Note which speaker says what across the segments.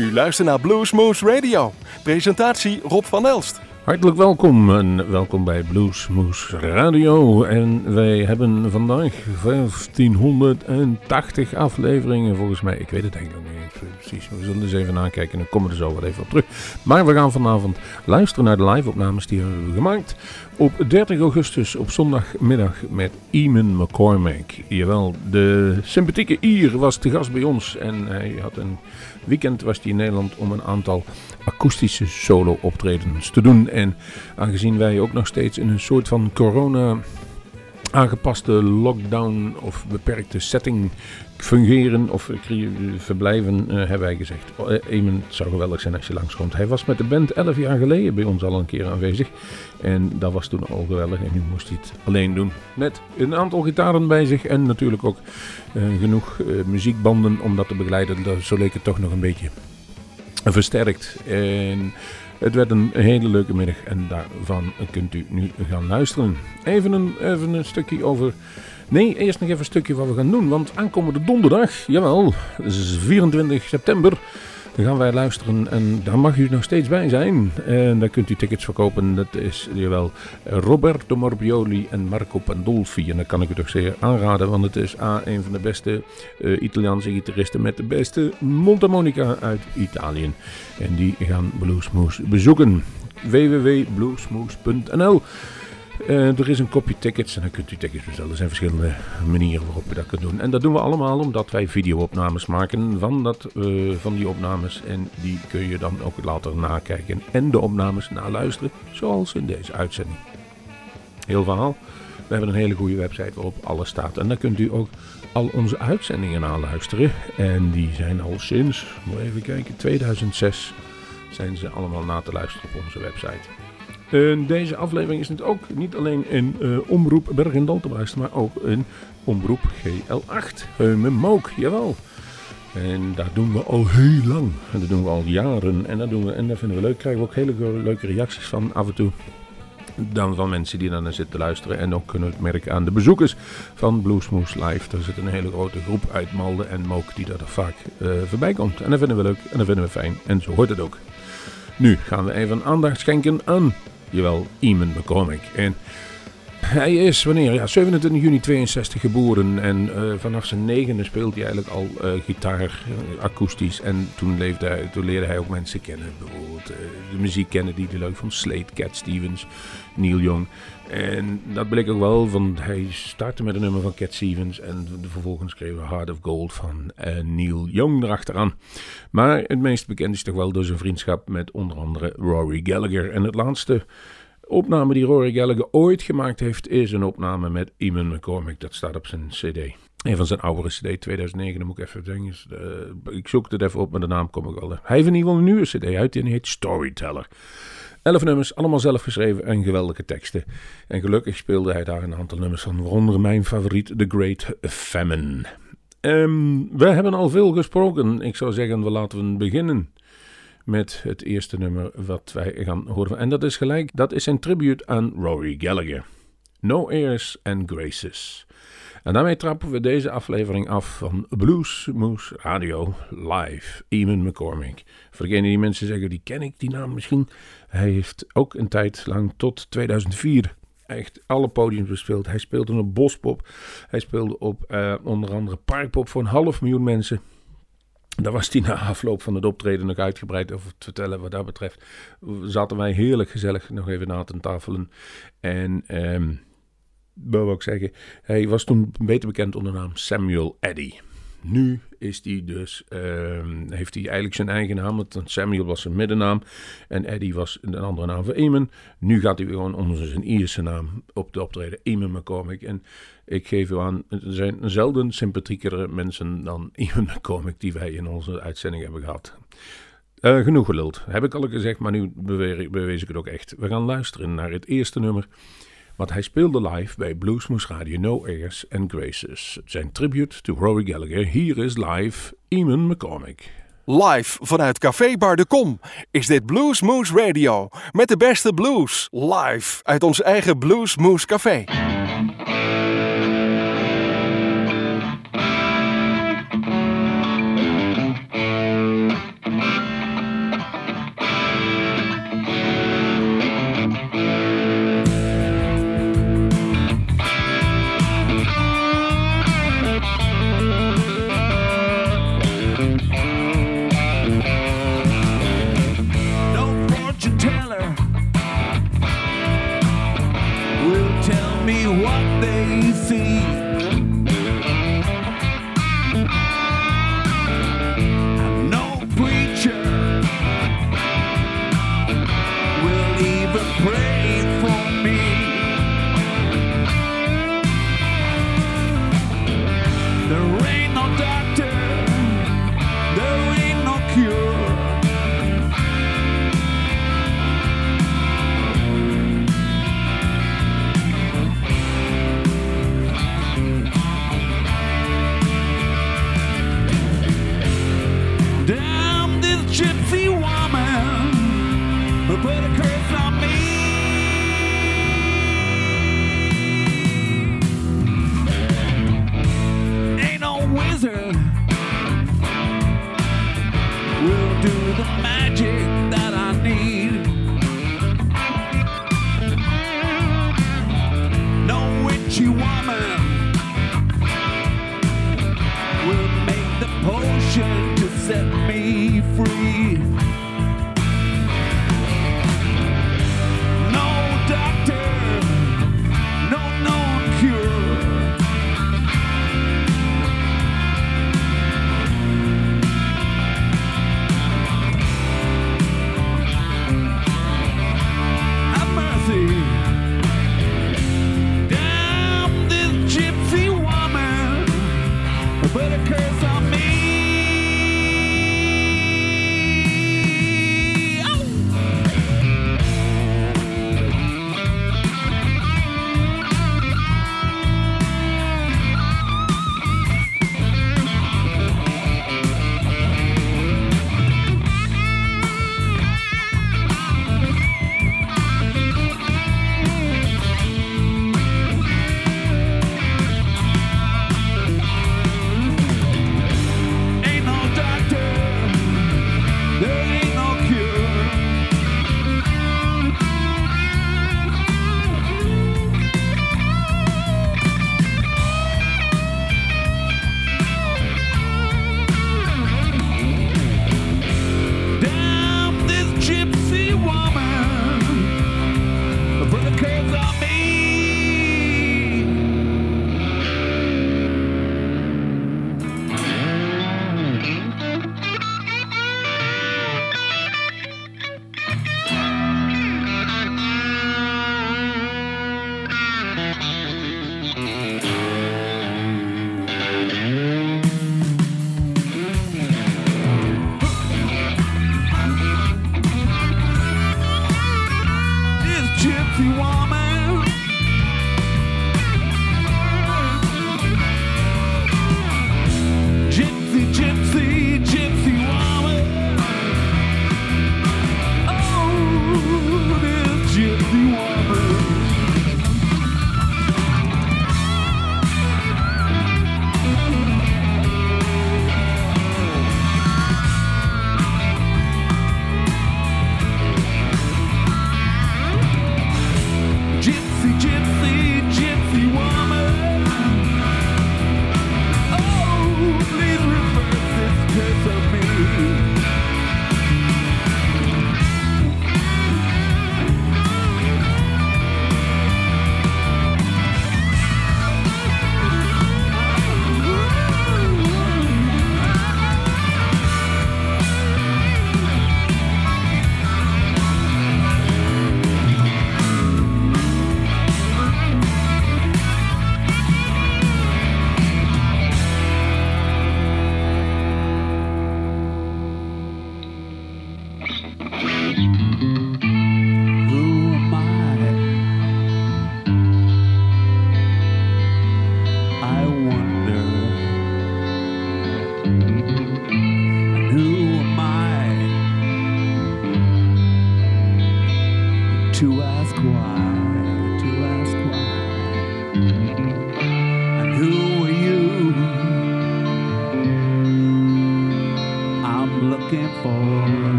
Speaker 1: U luistert naar Bluesmoose Radio. Presentatie Rob van Elst.
Speaker 2: Hartelijk welkom en welkom bij Bluesmoose Radio. En wij hebben vandaag 1580 afleveringen volgens mij. Ik weet het eigenlijk niet precies. We zullen eens even nakijken en dan komen we er zo wat even op terug. Maar we gaan vanavond luisteren naar de live-opnames die we hebben gemaakt. Op 30 augustus op zondagmiddag met Eamon McCormack. Jawel, de sympathieke Ier was te gast bij ons en hij had een weekend was hij in Nederland om een aantal akoestische solo-optredens te doen. En aangezien wij ook nog steeds in een soort van corona aangepaste lockdown of beperkte setting fungeren of verblijven, uh, hebben wij gezegd. Eh, het zou geweldig zijn als je langskomt. Hij was met de band 11 jaar geleden bij ons al een keer aanwezig. En dat was toen al geweldig. En nu moest hij het alleen doen. Met een aantal gitaren bij zich en natuurlijk ook uh, genoeg muziekbanden om dat te begeleiden. Dat, zo leek het toch nog een beetje versterkt. En het werd een hele leuke middag en daarvan kunt u nu gaan luisteren. Even een, even een stukje over Nee, eerst nog even een stukje wat we gaan doen. Want aankomende donderdag, jawel, dat is 24 september. Dan gaan wij luisteren en daar mag u nog steeds bij zijn. En daar kunt u tickets verkopen. Dat is jawel Roberto Morbioli en Marco Pandolfi. En dat kan ik u toch zeer aanraden, want het is A, een van de beste uh, Italiaanse gitaristen met de beste mondharmonica uit Italië. En die gaan Bluesmoose bezoeken. www.bluesmoose.nl uh, er is een kopje tickets en dan kunt u tickets bestellen. Er zijn verschillende manieren waarop je dat kunt doen. En dat doen we allemaal omdat wij videoopnames maken van, dat, uh, van die opnames. En die kun je dan ook later nakijken en de opnames naluisteren, zoals in deze uitzending. Heel verhaal. We hebben een hele goede website waarop alles staat. En daar kunt u ook al onze uitzendingen naluisteren. En die zijn al sinds, moet even kijken, 2006 zijn ze allemaal na te luisteren op onze website. Deze aflevering is het ook niet alleen in uh, Omroep Berg en Dal te maar ook in Omroep GL8. Heumen Mook, jawel. En dat doen we al heel lang. En dat doen we al jaren. En dat, doen we, en dat vinden we leuk. Krijgen we ook hele leuke reacties van af en toe. Dan van mensen die naar zitten te luisteren. En ook kunnen we het merken aan de bezoekers van Bluesmoose Live. Er zit een hele grote groep uit Malden en Mook die daar vaak uh, voorbij komt. En dat vinden we leuk en dat vinden we fijn. En zo hoort het ook. Nu gaan we even aandacht schenken aan Jawel, Eamon McCormick. En hij is wanneer? Ja, 27 juni 62 geboren en uh, vanaf zijn negende speelt hij eigenlijk al uh, gitaar, uh, akoestisch. En toen, leefde toen leerde hij ook mensen kennen, bijvoorbeeld de muziek kennen die hij leuk vond. Slate, Cat Stevens, Neil Young. En dat bleek ook wel, want hij startte met een nummer van Cat Stevens en vervolgens schreef we Heart of Gold van Neil Young erachteraan. Maar het meest bekend is toch wel door zijn vriendschap met onder andere Rory Gallagher. En het laatste opname die Rory Gallagher ooit gemaakt heeft, is een opname met Eamon McCormick. Dat staat op zijn CD. Een van zijn oudere CD, 2009, dan moet ik even denken. Uh, ik zoek het even op, maar de naam kom ik wel. Hij heeft in ieder geval een nieuwe CD uit en die heet Storyteller. Elf nummers, allemaal zelf geschreven en geweldige teksten. En gelukkig speelde hij daar een aantal nummers van, waaronder mijn favoriet, The Great Famine. Um, we hebben al veel gesproken. Ik zou zeggen, we laten we beginnen met het eerste nummer wat wij gaan horen. En dat is gelijk, dat is een tribute aan Rory Gallagher. No Airs and Graces. En daarmee trappen we deze aflevering af van Blues Moose Radio Live. Eamon McCormick. Voor degenen die mensen zeggen, die ken ik, die naam misschien. Hij heeft ook een tijd lang tot 2004 echt alle podiums bespeeld. Hij speelde op Bospop. Hij speelde op uh, onder andere Parkpop voor een half miljoen mensen. Daar was hij na afloop van het optreden nog uitgebreid over te vertellen wat dat betreft. Zaten wij heerlijk gezellig nog even na te tafelen. En um, wil ik zeggen, hij was toen beter bekend onder de naam Samuel Eddy. Nu is hij dus, uh, heeft hij eigenlijk zijn eigen naam. Want Samuel was zijn middennaam en Eddie was een andere naam voor Eamon. Nu gaat hij gewoon onder zijn Ierse naam op de optreden, Eamon McCormick. En ik geef u aan, er zijn zelden sympathiekere mensen dan Eamon McCormick die wij in onze uitzending hebben gehad. Uh, genoeg geluld, heb ik al gezegd, maar nu bewees ik het ook echt. We gaan luisteren naar het eerste nummer. Want hij speelde live bij Bluesmoose Radio No Airs and Graces. Zijn tribute to Rory Gallagher. Hier is live Eamon McCormick.
Speaker 1: Live vanuit Café Bar de Kom is dit Bluesmoose Radio. Met de beste blues. Live uit ons eigen Bluesmoose Café.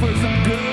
Speaker 3: For some good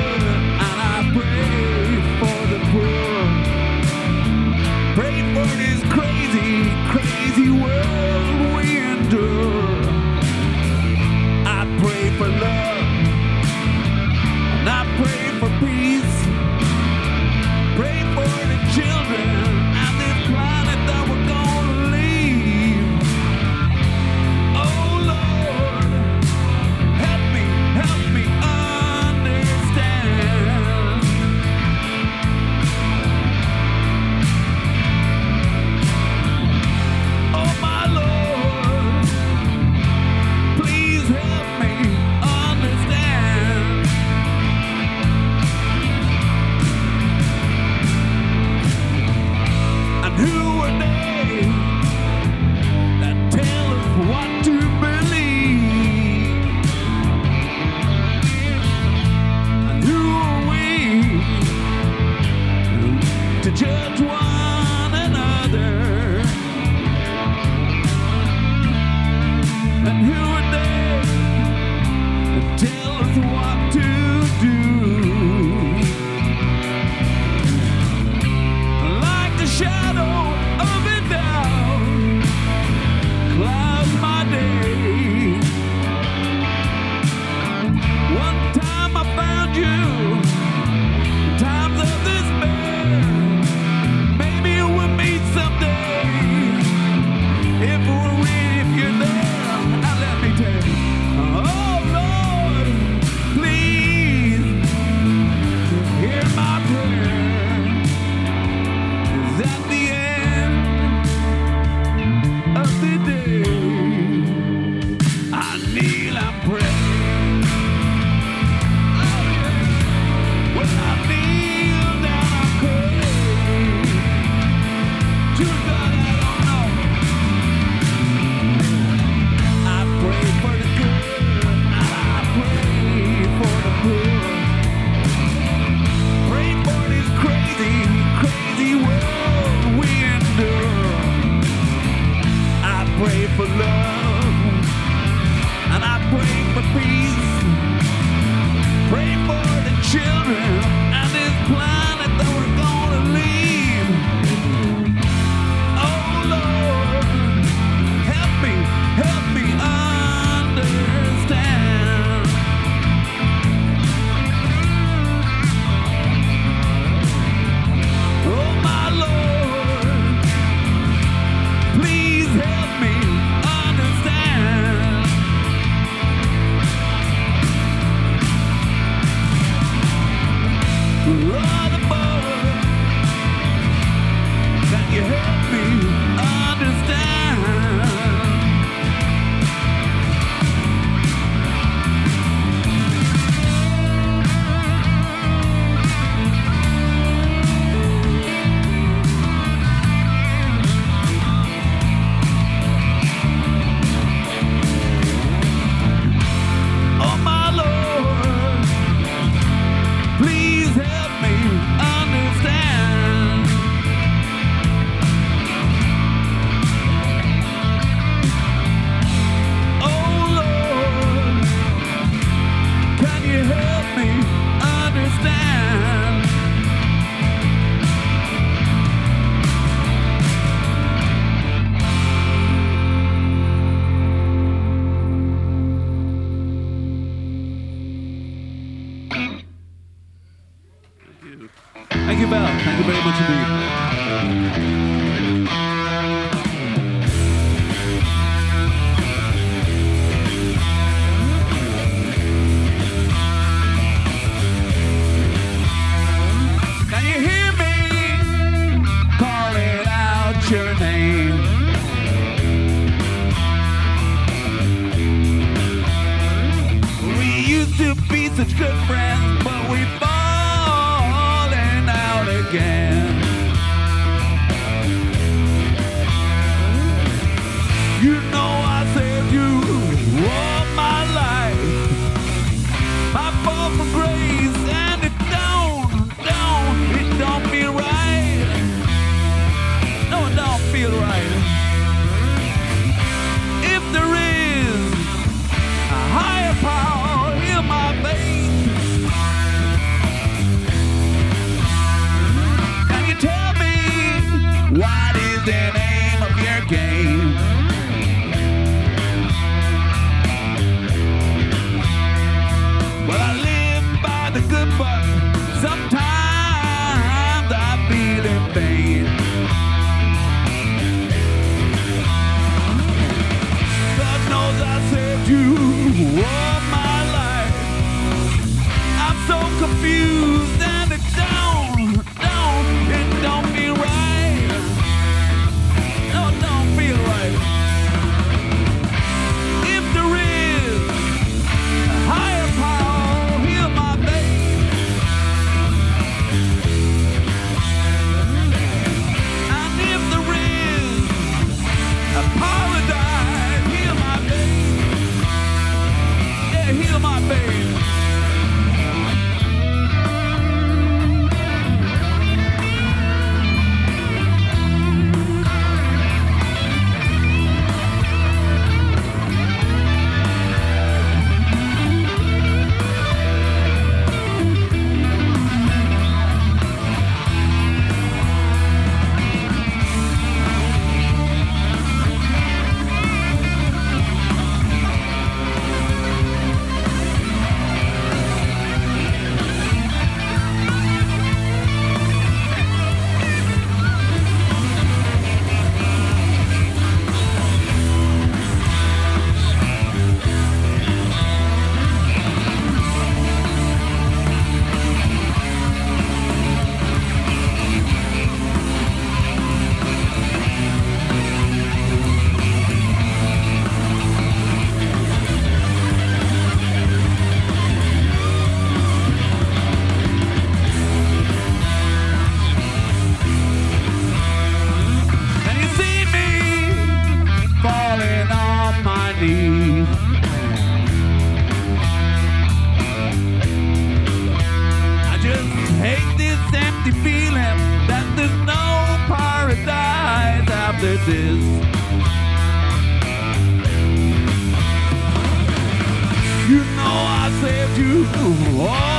Speaker 3: Ooh, oh.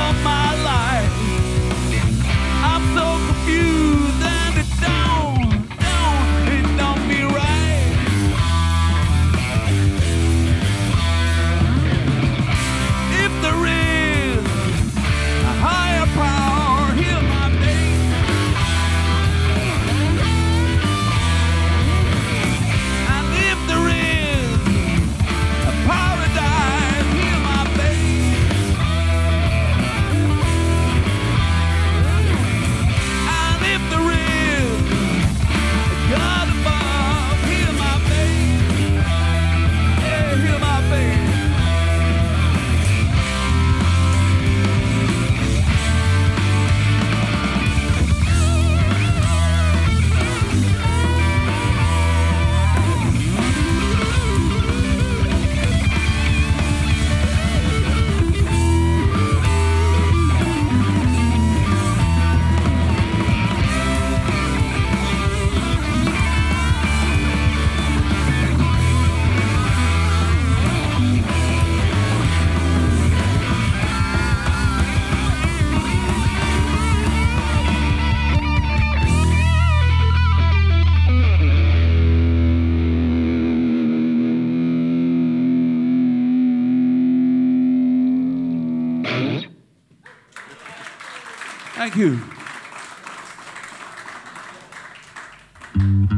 Speaker 3: Bye.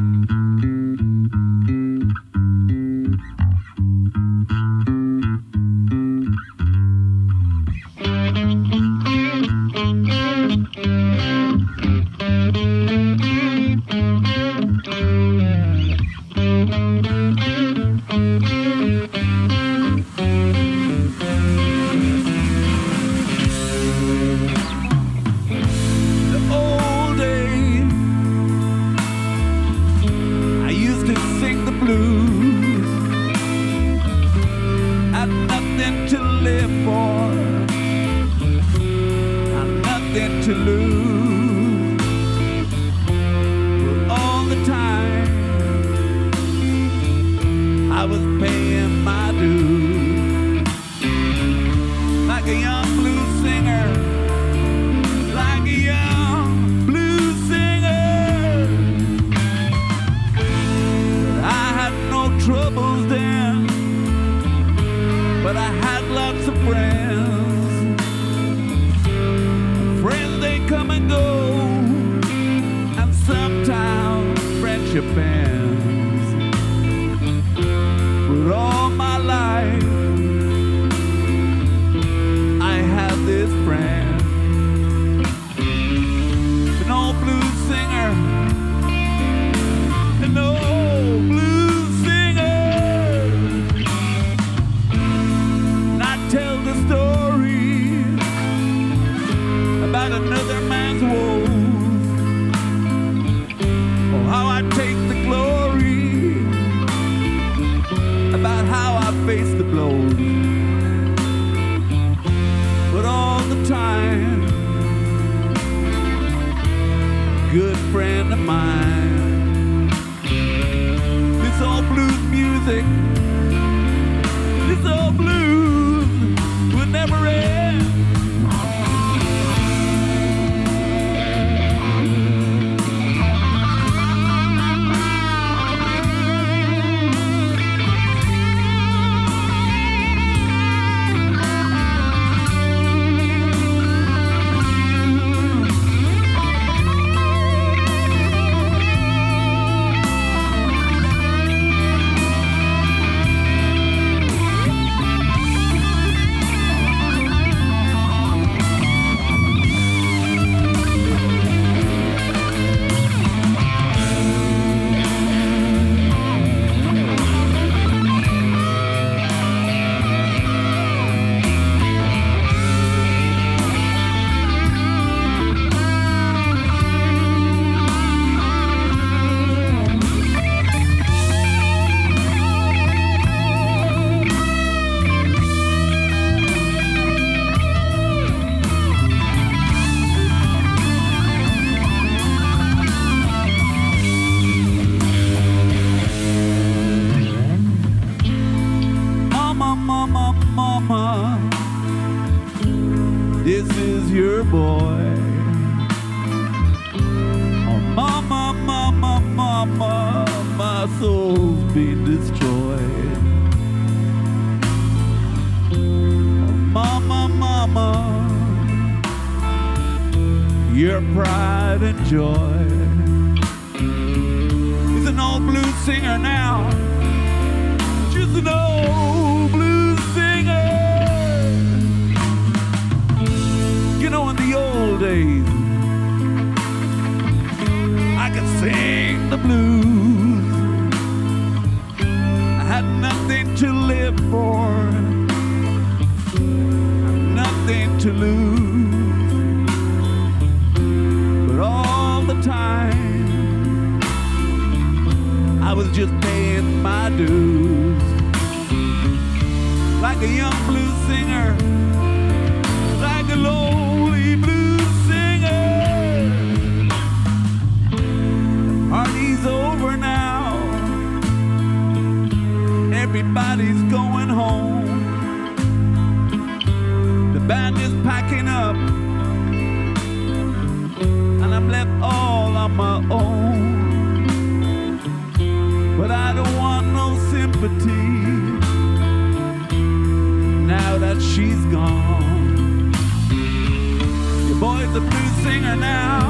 Speaker 3: face the blow. Your pride and joy. He's an old blues singer now just an old blues singer. You know, in the old days, I could sing the blues. I had nothing to live for, nothing to lose. Was just paying my dues like a young blues singer, like a lonely blues singer. Party's over now, everybody's going home. The band is packing up, and I'm left all on my own. Gone. Your boy's a blues singer now.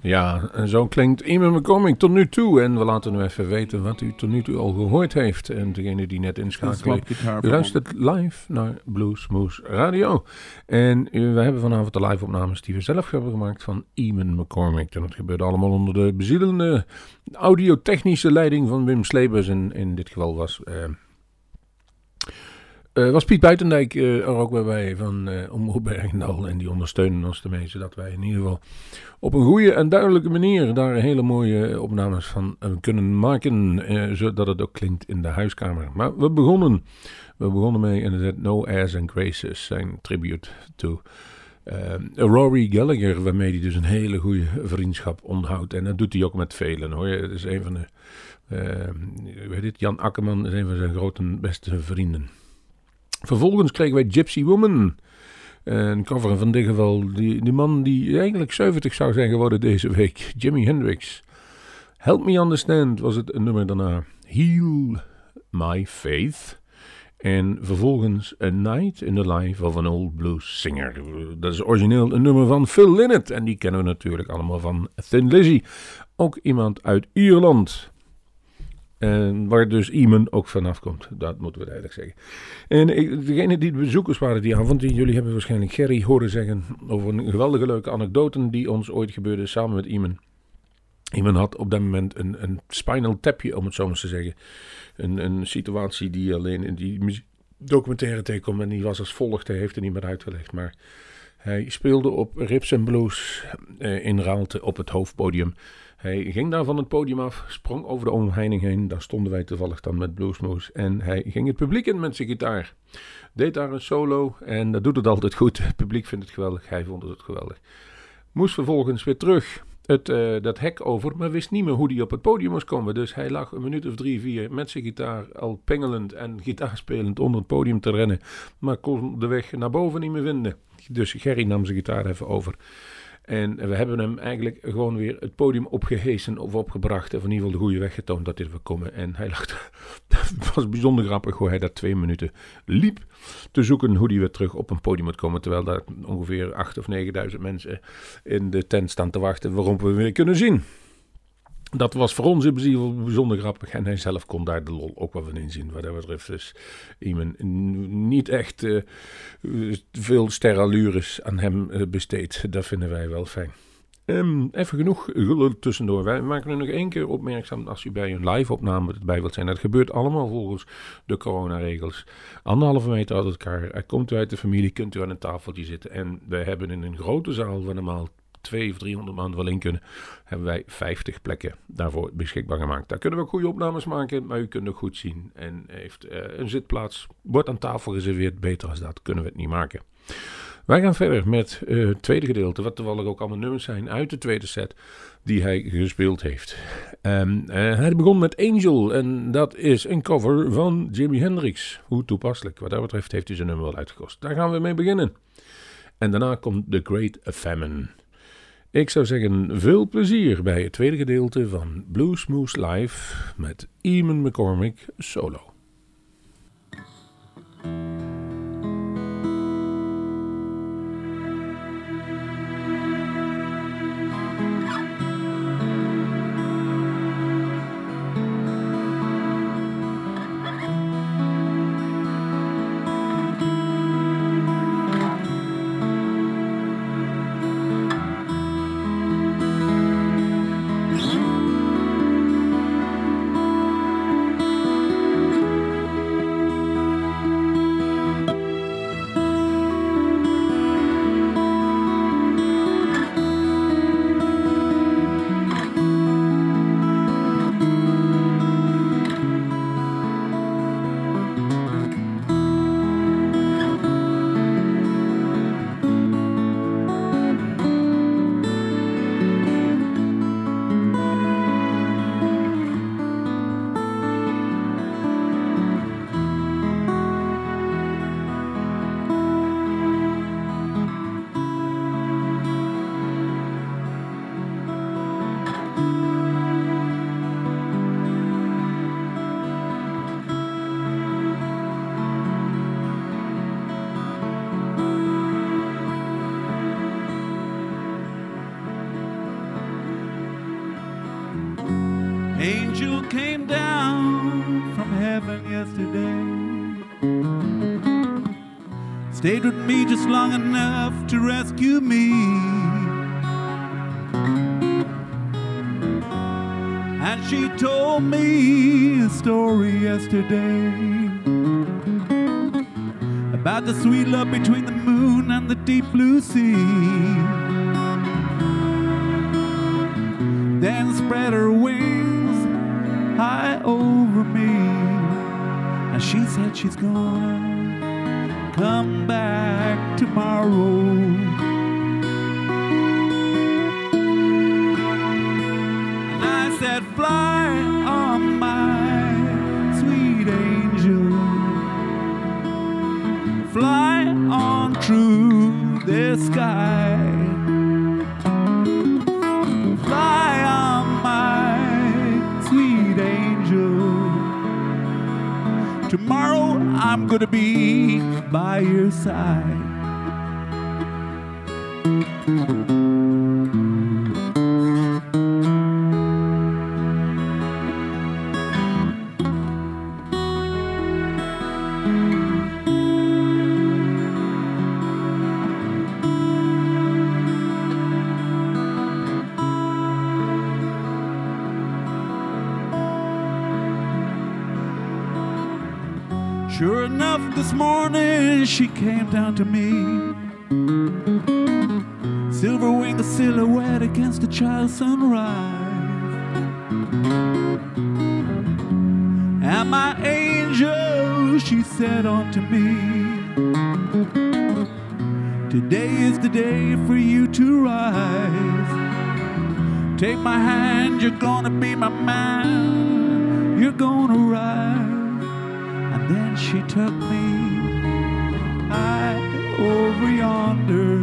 Speaker 2: Ja, en zo klinkt Iman McCormick tot nu toe. En we laten nu even weten wat u tot nu toe al gehoord heeft. En degene die net inschakelen, u luistert live naar Blues Moose Radio. En we hebben vanavond de live opnames die we zelf hebben gemaakt van Iman McCormick. En dat gebeurt allemaal onder de bezielende audiotechnische leiding van Wim Slebers. En in dit geval was... Uh, uh, was Piet Buitendijk uh, er ook bij van uh, Omroep Bergendal. En die ondersteunen ons ermee, zodat wij in ieder geval op een goede en duidelijke manier daar hele mooie opnames van kunnen maken. zodat het ook klinkt in de huiskamer. Maar we begonnen, we begonnen mee het No Airs and Graces, zijn tribute to... Rory Gallagher, waarmee hij dus een hele goede vriendschap onderhoudt. En dat doet hij ook met velen hoor. Het is een van de. weet Jan Akkerman is een van zijn grote beste vrienden. Vervolgens kregen wij Gypsy Woman. Een cover van dit geval. Die, die man die eigenlijk 70 zou zijn geworden deze week. Jimi Hendrix. Help Me Understand was het nummer daarna. Heal My Faith. En vervolgens A Night in the Life of an Old Blues Singer. Dat is origineel een nummer van Phil Lynott. En die kennen we natuurlijk allemaal van Thin Lizzy. Ook iemand uit Ierland. En waar dus Iman ook vanaf komt. Dat moeten we duidelijk zeggen. En degene die de bezoekers waren die avond, jullie hebben waarschijnlijk Gerry horen zeggen over een geweldige leuke anekdote die ons ooit gebeurde samen met Iman. Iman had op dat moment een, een spinal tapje, om het zo maar te zeggen. Een, een situatie die alleen in die documentaire tegenkomt en die was als volgt, hij heeft er niet meer uitgelegd. Maar hij speelde op Rips en Blues eh, in Raalte op het hoofdpodium. Hij ging daar van het podium af, sprong over de omheining heen. Daar stonden wij toevallig dan met Bluesmoose. En hij ging het publiek in met zijn gitaar. Deed daar een solo en dat doet het altijd goed. Het publiek vindt het geweldig, hij vond het geweldig. Moest vervolgens weer terug het, uh, dat hek over, maar wist niet meer hoe hij op het podium moest komen. Dus hij lag een minuut of drie, vier met zijn gitaar al pengelend en gitaarspelend onder het podium te rennen. Maar kon de weg naar boven niet meer vinden. Dus Gerry nam zijn gitaar even over. En we hebben hem eigenlijk gewoon weer het podium opgehezen of opgebracht. Of in ieder geval de goede weg getoond dat dit we komen. En hij lag, het was bijzonder grappig hoe hij dat twee minuten liep te zoeken hoe hij weer terug op een podium moet komen. Terwijl daar ongeveer 8 of 9.000 mensen in de tent staan te wachten waarom we hem weer kunnen zien. Dat was voor ons in principe bijzonder grappig. En hij zelf kon daar de lol ook wel van inzien. Wat dat betreft dus iemand niet echt uh, veel sterallures aan hem uh, besteed. Dat vinden wij wel fijn. Um, even genoeg gelul tussendoor. Wij maken er nog één keer opmerkzaam als u bij een live-opname bij wilt zijn. Dat gebeurt allemaal volgens de coronaregels. Anderhalve meter uit elkaar. Komt u uit de familie, kunt u aan een tafeltje zitten. En we hebben in een grote zaal van normaal 200 of 300 man wel in kunnen, hebben wij 50 plekken daarvoor beschikbaar gemaakt. Daar kunnen we goede opnames maken, maar u kunt het goed zien. En heeft uh, een zitplaats, wordt aan tafel geserveerd. Beter als dat kunnen we het niet maken. Wij gaan verder met uh, het tweede gedeelte, wat toevallig ook allemaal nummers zijn uit de tweede set die hij gespeeld heeft. Um, hij begon met Angel en dat is een cover van Jimi Hendrix. Hoe toepasselijk. Wat dat betreft heeft hij zijn nummer wel uitgekost. Daar gaan we mee beginnen. En daarna komt The Great Famine. Ik zou zeggen, veel plezier bij het tweede gedeelte van Blues Moose Live met Eamon McCormick solo.
Speaker 3: Stayed with me just long enough to rescue me. And she told me a story yesterday about the sweet love between the moon and the deep blue sea. Then spread her wings high over me, and she said she's gonna sky. Fly on my sweet angel. Tomorrow I'm gonna be by your side. Morning she came down to me. Silver winged a silhouette against the child sunrise. And my angel, she said unto me, Today is the day for you to rise. Take my hand, you're gonna be my man. You're gonna rise. And then she took me over yonder.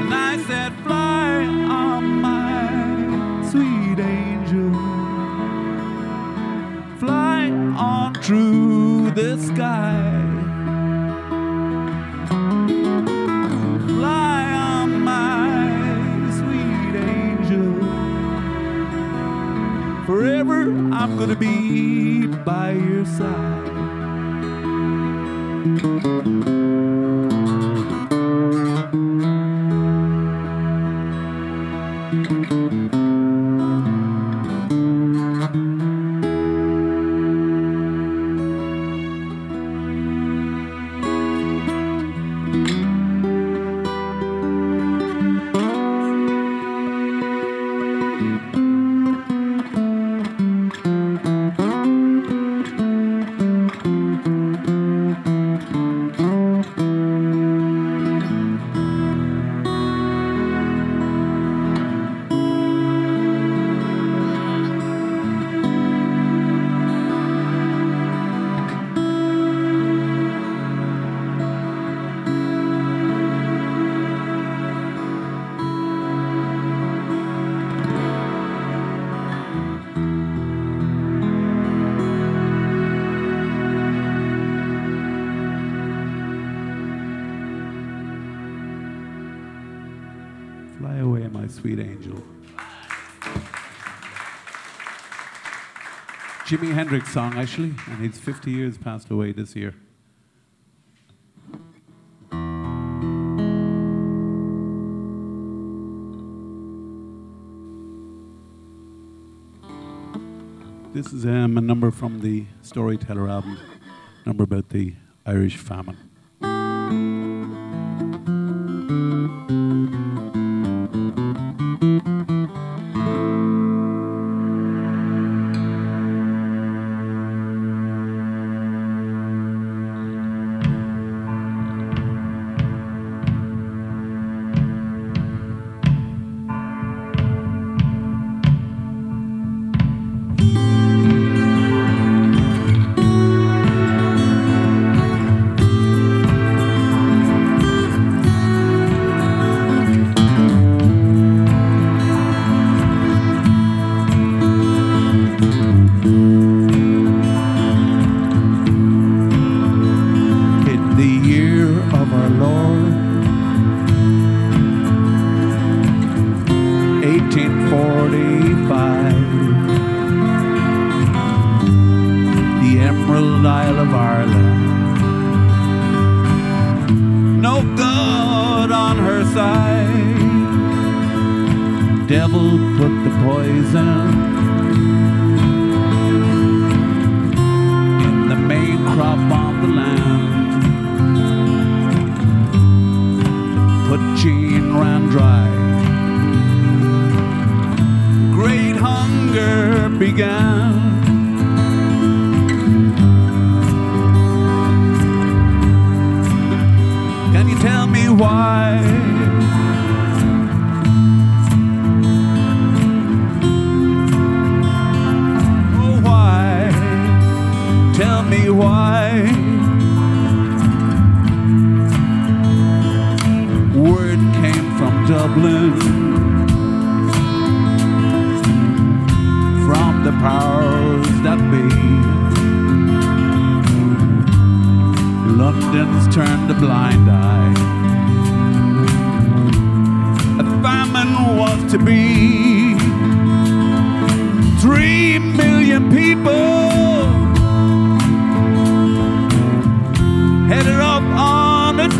Speaker 3: And I said, Fly on my sweet angel. Fly on through the sky. Fly on my sweet angel. Forever I'm gonna be by your side. Jimi Hendrix song, actually, and he's 50 years passed away this year. This is um, a number from the Storyteller album, number about the Irish famine.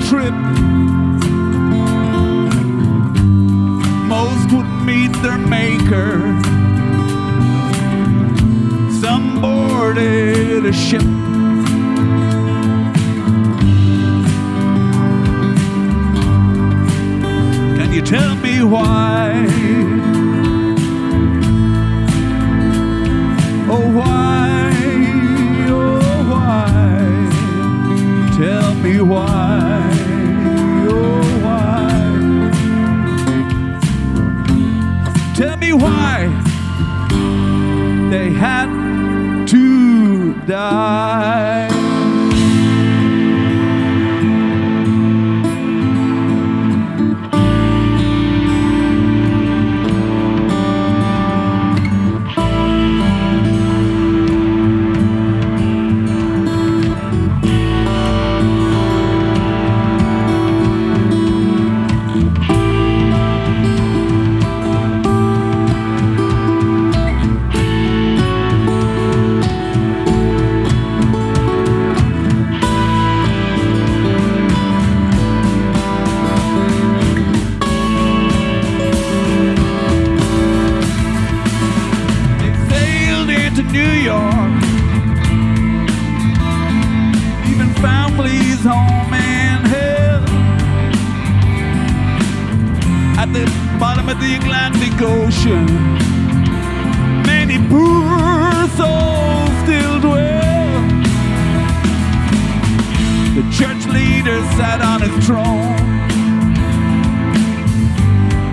Speaker 3: Trip. Most would meet their maker. Some boarded a ship. Can you tell me why? Oh, why? Oh, why? Tell me why?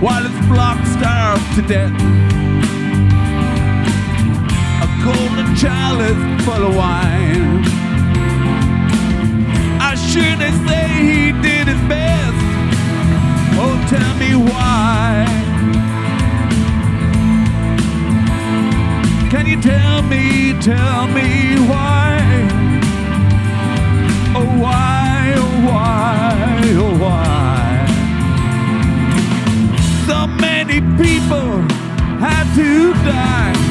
Speaker 3: While his flock starved to death a golden chalice full of wine. I shouldn't say he did his best. Oh, tell me why. Can you tell me, tell me why? Oh, why, oh, why, oh, why? Many people had to die.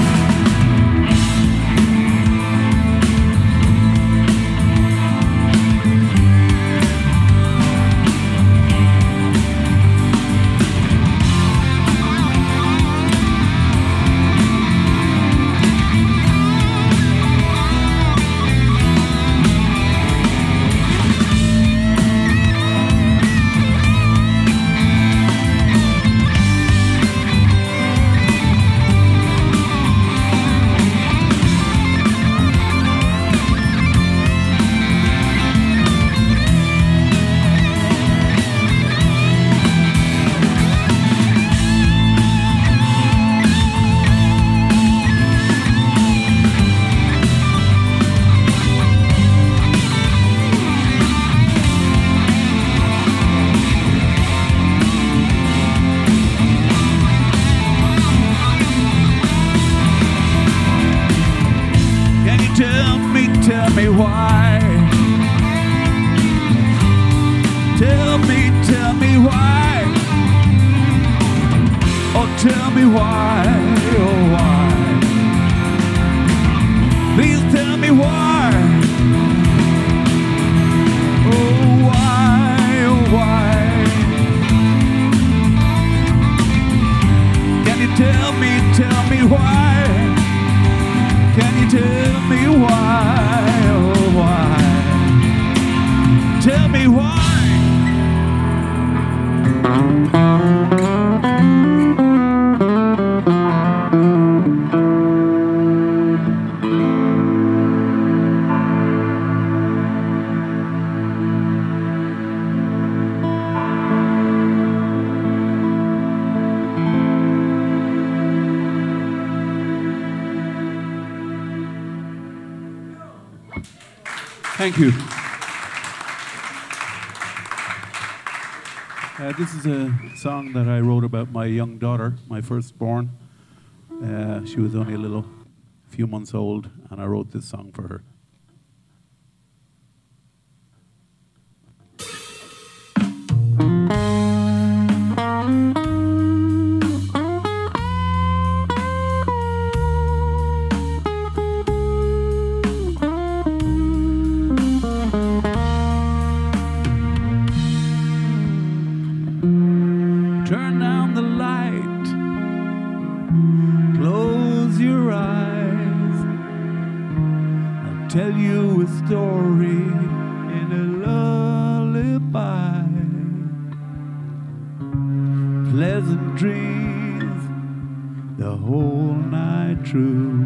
Speaker 3: Thank you. Uh, this is a song that I wrote about my young daughter, my firstborn. Uh, she was only a little, few months old, and I wrote this song for her. Story in a lullaby. Pleasant dreams the whole night through.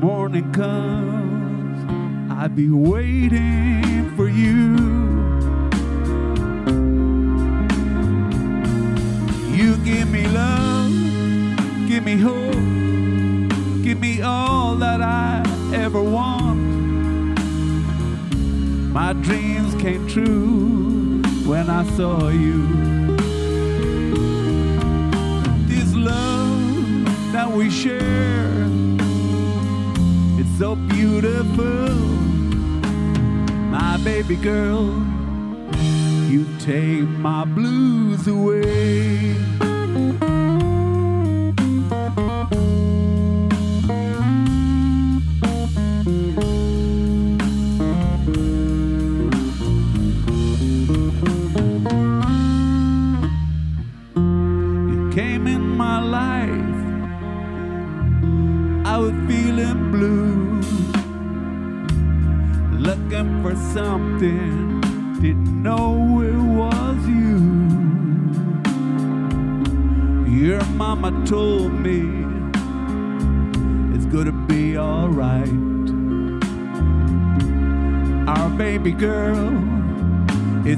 Speaker 3: Morning comes, I'll be waiting for you. You give me love, give me hope, give me all that I ever want. My dreams came true when I saw you. This love that we share, it's so beautiful. My baby girl, you take my blues away.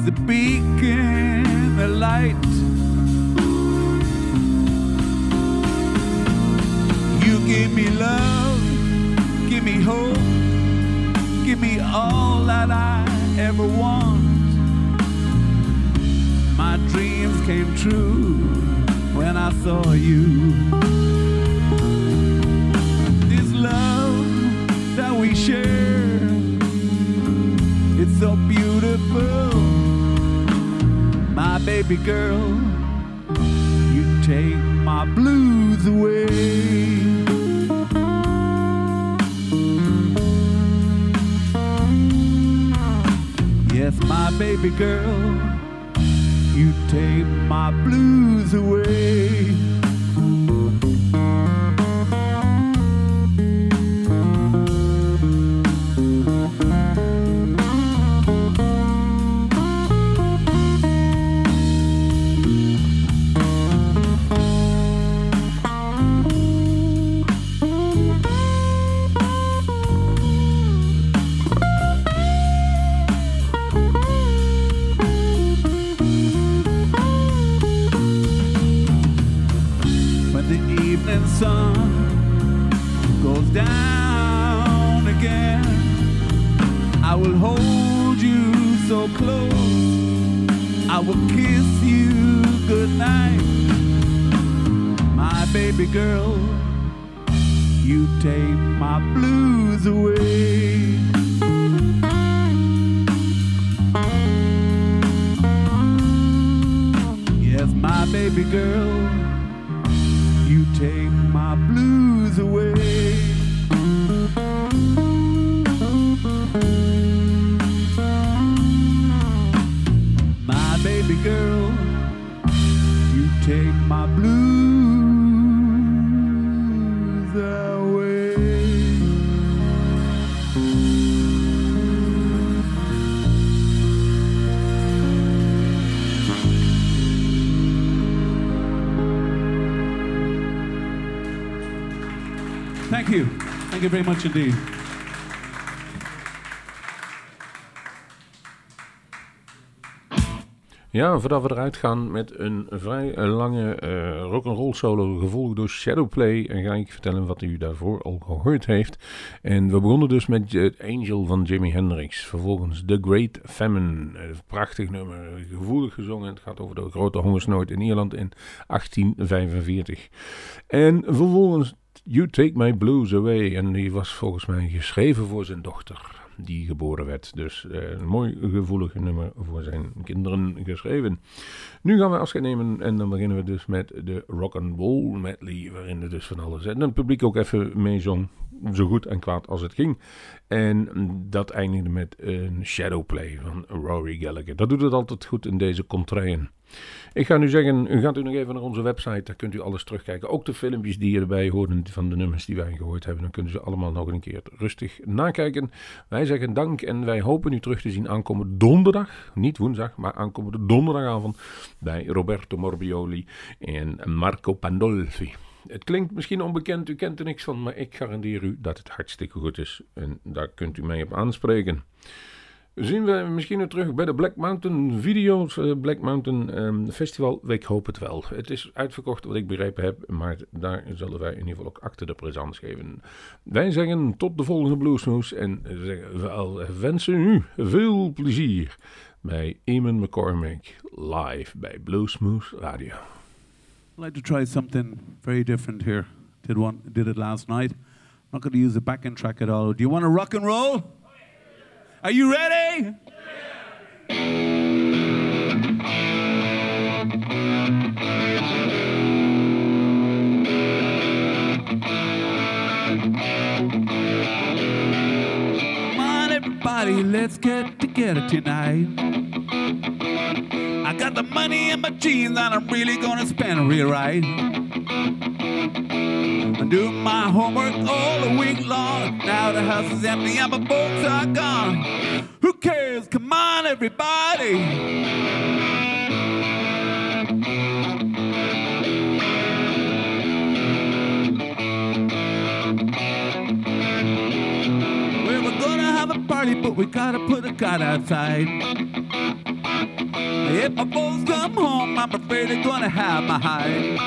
Speaker 3: A beacon of light. You give me love, give me hope, give me all that I ever want. My dreams came true when I saw you. This love that we share, it's so beautiful. Baby girl, you take my blues away. Yes, my baby girl, you take my blues away. So close. I will kiss you goodnight. My baby girl, you take my blues away. Yes, my baby girl, you take my blues away. My blues away. Thank you. Thank you very much indeed.
Speaker 2: Ja, voordat we eruit gaan met een vrij eh, lange eh rock'n'roll solo, gevolgd door Shadowplay, en ga ik vertellen wat u daarvoor al gehoord heeft. En we begonnen dus met het Angel van Jimi Hendrix. Vervolgens The Great Famine, prachtig nummer, gevoelig gezongen. Het gaat over de grote hongersnood in Ierland in 1845. En vervolgens You Take My Blues Away, en die was volgens mij geschreven voor zijn dochter die geboren werd. Dus eh, een mooi gevoelig nummer voor zijn kinderen geschreven. Nu gaan we afscheid nemen en dan beginnen we dus met de rock and roll medley, waarin er dus van alles en het publiek ook even meezong, zo goed en kwaad als het ging. En dat eindigde met een shadowplay van Rory Gallagher. Dat doet het altijd goed in deze contraien. Ik ga nu zeggen, u gaat u nog even naar onze website, daar kunt u alles terugkijken. Ook de filmpjes die erbij horen van de nummers die wij gehoord hebben, dan kunnen ze allemaal nog een keer rustig nakijken. Wij zeggen dank en wij hopen u terug te zien aankomende donderdag, niet woensdag, maar aankomende donderdagavond bij Roberto Morbioli en Marco Pandolfi. Het klinkt misschien onbekend, u kent er niks van, maar ik garandeer u dat het hartstikke goed is. En daar kunt u mij op aanspreken. Zien we misschien weer terug bij de Black Mountain Video's, eh, Black Mountain ehm, Festival? Ik hoop het wel. Het is uitverkocht, wat ik begrepen heb, maar daar zullen wij in ieder geval ook achter de présence geven. Wij zeggen tot de volgende Bluesmoes en wensen u veel plezier bij Eamon McCormick live bij Bluesmoes Radio.
Speaker 3: I'd like to try something very different here. Did one did it last night. Not going to use a backing track at all. Do you want to rock and roll? Are you ready? Come on, everybody, let's get together tonight. Got the money in my jeans and I'm really gonna spend real right. I do my homework all the week long. Now the house is empty and my books are gone. Who cares? Come on, everybody. We're gonna have a party, but we gotta put a cot outside. If my folks come home, I'm afraid they're gonna have my hide.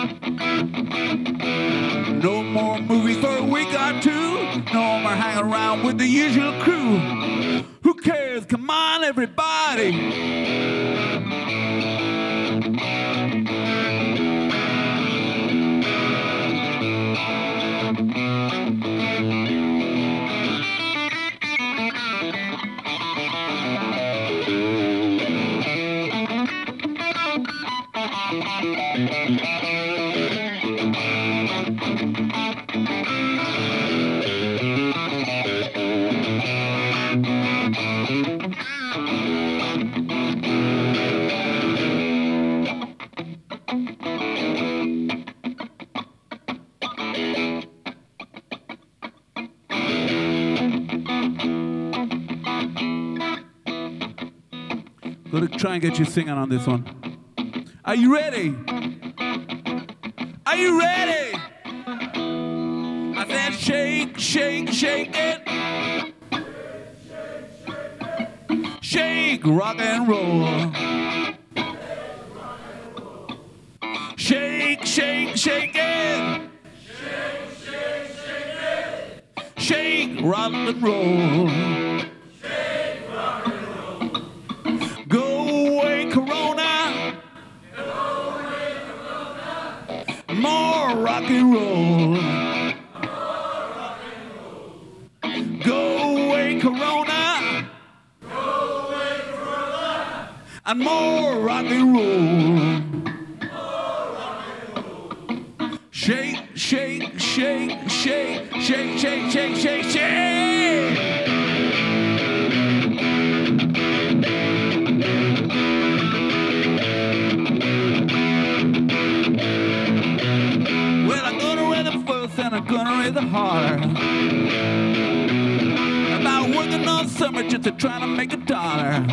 Speaker 3: No more movies for a week or two. No more hanging around with the usual crew. Who cares? Come on, everybody. Try and get you singing on this one. Are you ready? Are you ready? I said shake, shake, shake it. Shake, rock and roll. Shake, shake, shake it. Shake, shake, shake it. Shake, rock and roll. Rock and roll. Go away, Corona. And more rock and roll. Shake, shake, shake, shake, shake, shake, shake, shake, shake. Raise it harder. About working all summer just to try to make a dollar.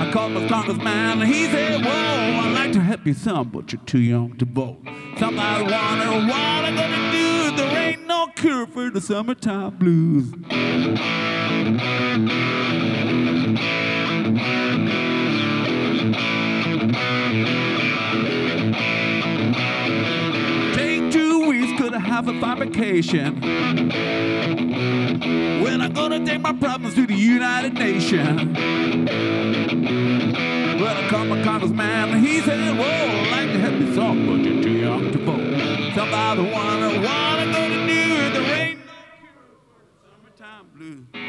Speaker 3: I called my congressman and he said, Whoa, I'd like to help you some, but you're too young to vote. Somebody wonder what I'm gonna do. There ain't no cure for the summertime blues. Have a fine vacation? Well, I'm gonna take my problems to the United Nations. Well, I called my congressman he said, Whoa, I'd like to help you some, but you're too young to vote. Somebody wonder what I'm gonna do. There ain't summertime blues.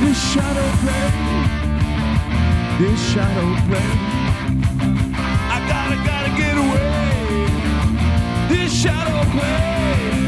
Speaker 3: This shadow play, this shadow play. I gotta, gotta get away. This shadow play.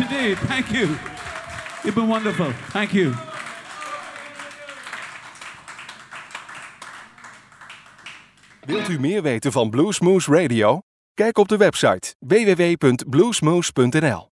Speaker 3: Much indeed. Thank you. You've been wonderful. Thank you.
Speaker 1: Wilt u meer weten van Bluesmoose Radio? Kijk op de website www.bluesmoose.nl.